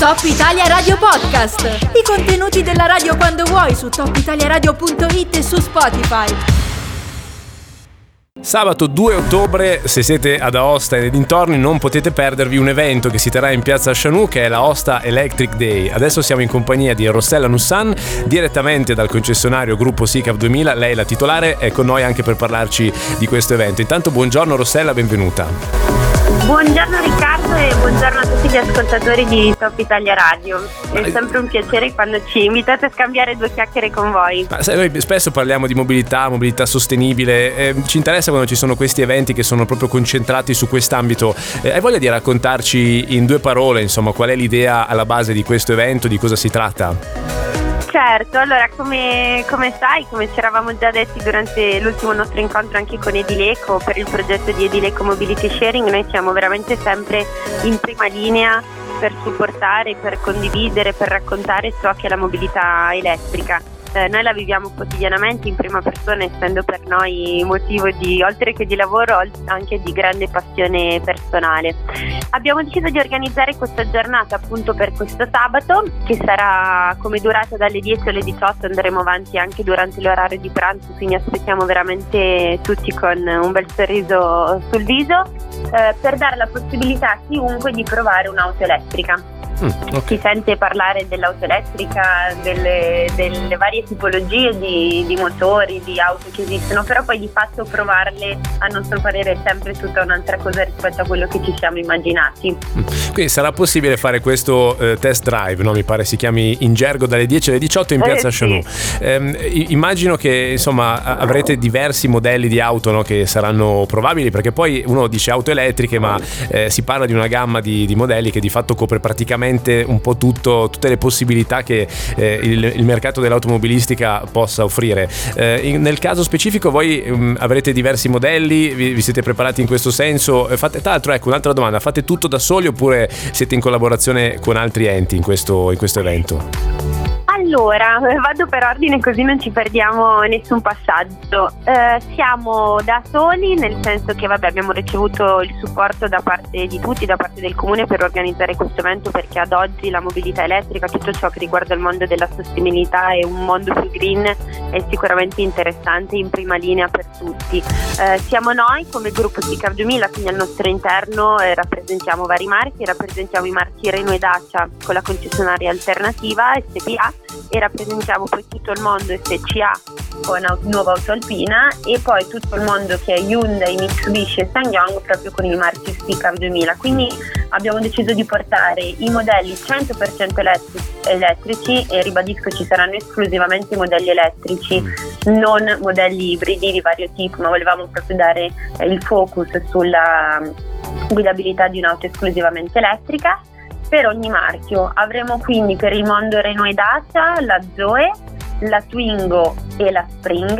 Top Italia Radio Podcast. I contenuti della radio quando vuoi su topitaliaradio.it e su Spotify. Sabato 2 ottobre, se siete ad Aosta e nei dintorni, non potete perdervi un evento che si terrà in piazza Chanu, che è la Aosta Electric Day. Adesso siamo in compagnia di Rossella Nussan, direttamente dal concessionario Gruppo SICAV 2000. Lei, la titolare, è con noi anche per parlarci di questo evento. Intanto, buongiorno Rossella, benvenuta. Buongiorno Riccardo e buongiorno a tutti gli ascoltatori di Top Italia Radio. È sempre un piacere quando ci invitate a scambiare due chiacchiere con voi. Ma sai, noi spesso parliamo di mobilità, mobilità sostenibile, eh, ci interessa quando ci sono questi eventi che sono proprio concentrati su quest'ambito. Eh, hai voglia di raccontarci in due parole, insomma, qual è l'idea alla base di questo evento, di cosa si tratta? Certo, allora come, come, sai, come ci eravamo già detti durante l'ultimo nostro incontro anche con Edileco per il progetto di Edileco Mobility Sharing, noi siamo veramente sempre in prima linea per supportare, per condividere, per raccontare ciò che è la mobilità elettrica eh, noi la viviamo quotidianamente in prima persona essendo per noi motivo di, oltre che di lavoro, anche di grande passione personale. Abbiamo deciso di organizzare questa giornata appunto per questo sabato che sarà come durata dalle 10 alle 18, andremo avanti anche durante l'orario di pranzo, quindi aspettiamo veramente tutti con un bel sorriso sul viso eh, per dare la possibilità a chiunque di provare un'auto elettrica. Mm, okay. Si sente parlare dell'auto elettrica, delle, delle varie tipologie di, di, motori, di auto che esistono, però poi di fatto provarle a nostro parere è sempre tutta un'altra cosa rispetto a quello che ci siamo immaginati. Mm. Quindi sarà possibile fare questo eh, test drive, no? mi pare si chiami in gergo dalle 10 alle 18 in piazza eh, Chanou. Sì. Eh, immagino che insomma avrete diversi modelli di auto no? che saranno probabili perché poi uno dice auto elettriche ma eh, si parla di una gamma di, di modelli che di fatto copre praticamente veramente un po' tutto, tutte le possibilità che eh, il, il, mercato dell'automobilistica possa offrire. Eh, in, nel caso specifico voi um, avrete diversi modelli, vi, vi, siete preparati in questo senso? Eh, fate, tra l'altro ecco un'altra domanda, fate tutto da soli oppure siete in collaborazione con altri enti in questo, in questo evento? Allora, vado per ordine così non ci perdiamo nessun passaggio. Eh, siamo da soli, nel senso che vabbè, abbiamo ricevuto il supporto da parte di tutti, da parte del comune per organizzare questo evento perché ad oggi la mobilità elettrica, tutto ciò che riguarda il mondo della sostenibilità e un mondo più green è sicuramente interessante in prima linea per tutti. Eh, siamo noi come gruppo SICAR 2000, quindi al nostro interno eh, rappresentiamo vari marchi, rappresentiamo i marchi Renault e Dacia con la concessionaria alternativa SPA e rappresentiamo poi tutto il mondo SCA con nuova auto alpina e poi tutto il mondo che è Hyundai, Mitsubishi e SsangYong proprio con il marchio Sticker 2000 quindi abbiamo deciso di portare i modelli 100% elettrici, elettrici e ribadisco ci saranno esclusivamente modelli elettrici non modelli ibridi di vario tipo ma volevamo proprio dare il focus sulla guidabilità di un'auto esclusivamente elettrica per ogni marchio. Avremo quindi per il mondo Renault e Dacia la Zoe, la Twingo e la Spring.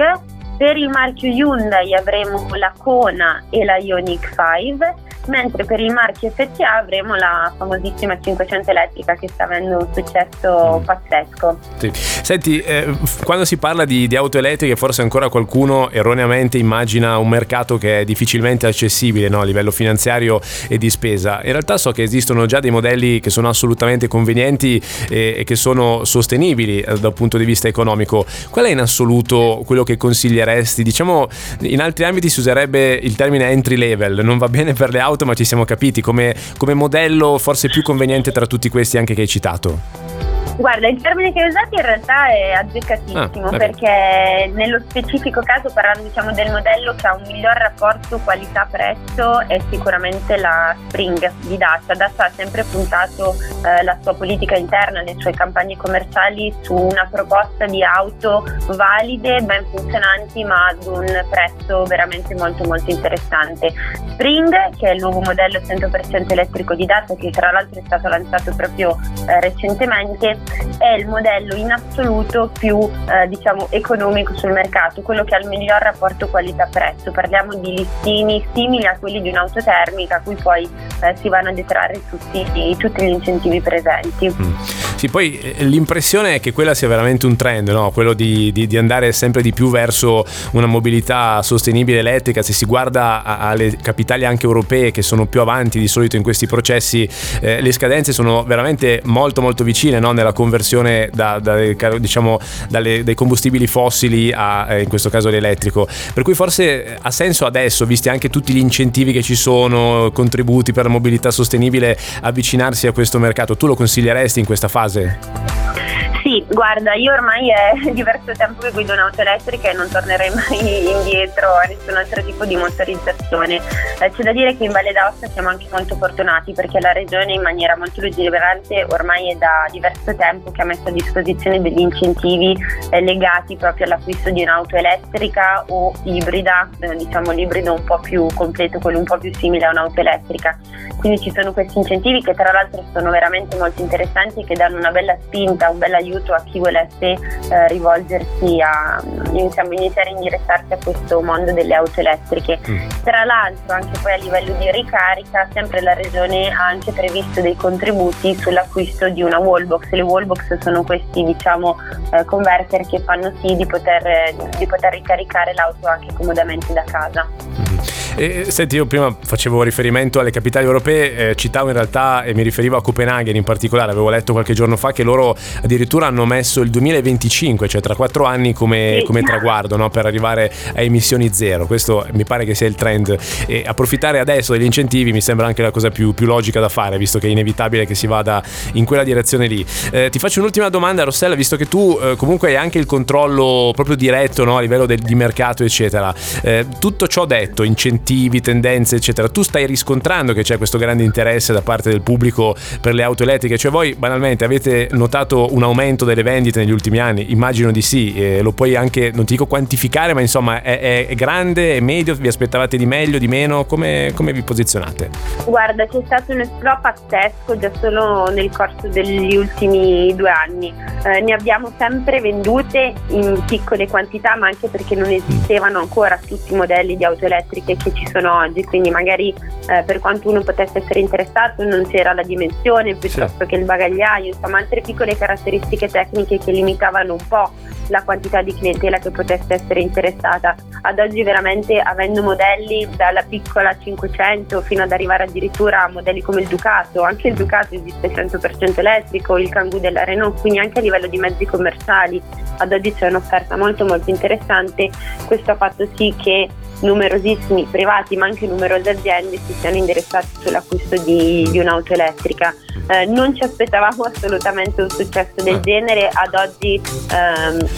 Per il marchio Hyundai avremo la Kona e la Ioniq 5 mentre per il marchio FCA avremo la famosissima 500 elettrica che sta avendo un successo mm. pazzesco. Sì. Senti, eh, quando si parla di, di, auto elettriche forse ancora qualcuno erroneamente immagina un mercato che è difficilmente accessibile no? a livello finanziario e di spesa. In realtà so che esistono già dei modelli che sono assolutamente convenienti e, e che sono sostenibili eh, dal punto di vista economico. Qual è in assoluto quello che consiglieresti? Diciamo, in altri ambiti si userebbe il termine entry level, non va bene per le auto ma ci siamo capiti come, come modello forse più conveniente tra tutti questi anche che hai citato. Guarda, il termine che hai usato in realtà è azzeccatissimo ah, perché nello specifico caso parlando diciamo, del modello che ha un miglior rapporto qualità-prezzo è sicuramente la Spring di Dacia. Dacia ha sempre puntato eh, la sua politica interna, le sue campagne commerciali su una proposta di auto valide, ben funzionanti ma ad un prezzo veramente molto molto interessante. Spring, che è il nuovo modello 100% elettrico di Dacia che tra l'altro è stato lanciato proprio eh, recentemente, è il modello in assoluto più eh, diciamo, economico sul mercato, quello che ha il miglior rapporto qualità-prezzo. Parliamo di listini simili a quelli di un'auto termica a cui poi eh, si vanno a detrarre tutti, tutti, gli incentivi presenti. Mm. Sì, poi eh, l'impressione è che quella sia veramente un trend, no? quello di, di, di, andare sempre di più verso una mobilità sostenibile elettrica. Se si guarda alle capitali anche europee che sono più avanti di solito in questi processi, eh, le scadenze sono veramente molto molto vicine no? nella conversione da, da, diciamo, dalle, dai combustibili fossili a eh, in questo caso l'elettrico. Per cui forse ha senso adesso, visti anche tutti gli incentivi che ci sono, contributi per la mobilità sostenibile, avvicinarsi a questo mercato. Tu lo consiglieresti in questa fase? César. Sì, guarda, io ormai è diverso tempo che guido un'auto elettrica e non tornerei mai indietro a nessun altro tipo di motorizzazione. Eh, c'è da dire che in Valle d'Aosta siamo anche molto fortunati perché la regione in maniera molto lungimirante ormai è da diverso tempo che ha messo a disposizione degli incentivi eh, legati proprio all'acquisto di un'auto elettrica o ibrida, eh, diciamo l'ibrido un po' più completo, quello un po' più simile a un'auto elettrica. Quindi ci sono questi incentivi che tra l'altro sono veramente molto interessanti e che danno una bella spinta, un bel aiuto a chi volesse eh, rivolgersi a diciamo, iniziare a indirizzarsi a questo mondo delle auto elettriche. Mm. Tra l'altro anche poi a livello di ricarica sempre la regione ha anche previsto dei contributi sull'acquisto di una wallbox. Le wallbox sono questi diciamo eh, converter che fanno sì di poter, di poter ricaricare l'auto anche comodamente da casa. E, senti, io prima facevo riferimento alle capitali europee, eh, citavo in realtà e mi riferivo a Copenaghen in particolare, avevo letto qualche giorno fa che loro addirittura hanno messo il 2025, cioè tra quattro anni come, come traguardo no? per arrivare a emissioni zero. Questo mi pare che sia il trend e approfittare adesso degli incentivi mi sembra anche la cosa più, più logica da fare, visto che è inevitabile che si vada in quella direzione lì. Eh, ti faccio un'ultima domanda, Rossella, visto che tu eh, comunque hai anche il controllo proprio diretto no? a livello del, di mercato, eccetera. Eh, tutto ciò detto, incentivi tendenze, eccetera. Tu stai riscontrando che c'è questo grande interesse da parte del pubblico per le auto elettriche? Cioè voi banalmente avete notato un aumento delle vendite negli ultimi anni? Immagino di sì, eh, lo puoi anche, non ti dico quantificare, ma insomma è, è, grande, è medio, vi aspettavate di meglio, di meno? Come, come vi posizionate? Guarda, c'è stato un esploro pazzesco già solo nel corso degli ultimi due anni. Eh, ne abbiamo sempre vendute in piccole quantità, ma anche perché non esistevano ancora tutti i modelli di auto elettriche che ci sono oggi, quindi magari eh, per quanto uno potesse essere interessato non c'era la dimensione piuttosto sì. che il bagagliaio, insomma altre piccole caratteristiche tecniche che limitavano un po' la quantità di clientela che potesse essere interessata. Ad oggi veramente avendo modelli dalla piccola 500 fino ad arrivare addirittura a modelli come il Ducato, anche il Ducato esiste 100% elettrico, il Kangoo della Renault, quindi anche a livello di mezzi commerciali ad oggi c'è un'offerta molto molto interessante, questo ha fatto sì che numerosissimi privati ma anche numerose aziende si siano indirizzati sull'acquisto di, di un'auto elettrica. Eh, non ci aspettavamo assolutamente un successo del ah. genere, ad oggi ehm,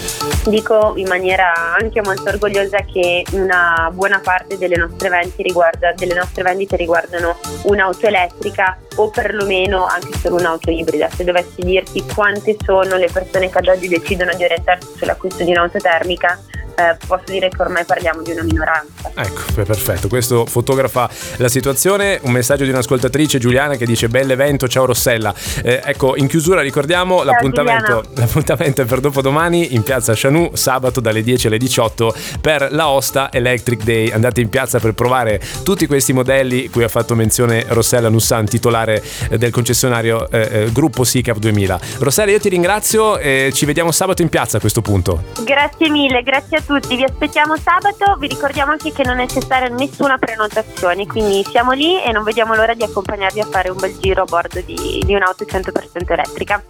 dico in maniera anche molto orgogliosa che una buona parte delle nostre, riguarda, delle nostre vendite riguardano un'auto elettrica o perlomeno anche solo un'auto ibrida. Se dovessi dirti quante sono le persone che ad oggi decidono di orientarsi sull'acquisto di un'auto termica, eh, posso dire che ormai parliamo di una minoranza. Ecco, perfetto, questo fotografa la situazione. Un messaggio di un'ascoltatrice Giuliana che dice bell'evento, ciao Rossella. Eh, ecco, in chiusura ricordiamo ciao, l'appuntamento, l'appuntamento, è per dopodomani in piazza Chanou, sabato dalle 10 alle 18 per la Osta Electric Day. Andate in piazza per provare tutti questi modelli cui ha fatto menzione Rossella Nussan, titolare eh, del concessionario eh, eh, Gruppo SICAP 2000. Rossella, io ti ringrazio e ci vediamo sabato in piazza a questo punto. Grazie mille, grazie a tutti, vi aspettiamo sabato, vi ricordiamo anche che non è necessaria nessuna prenotazione, quindi siamo lì e non vediamo l'ora di accompagnarvi a fare un bel giro a bordo di, di un'auto 100% elettrica.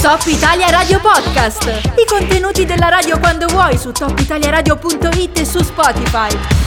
Top Italia Radio Podcast. I contenuti della radio quando vuoi su topitaliaradio.it e su Spotify.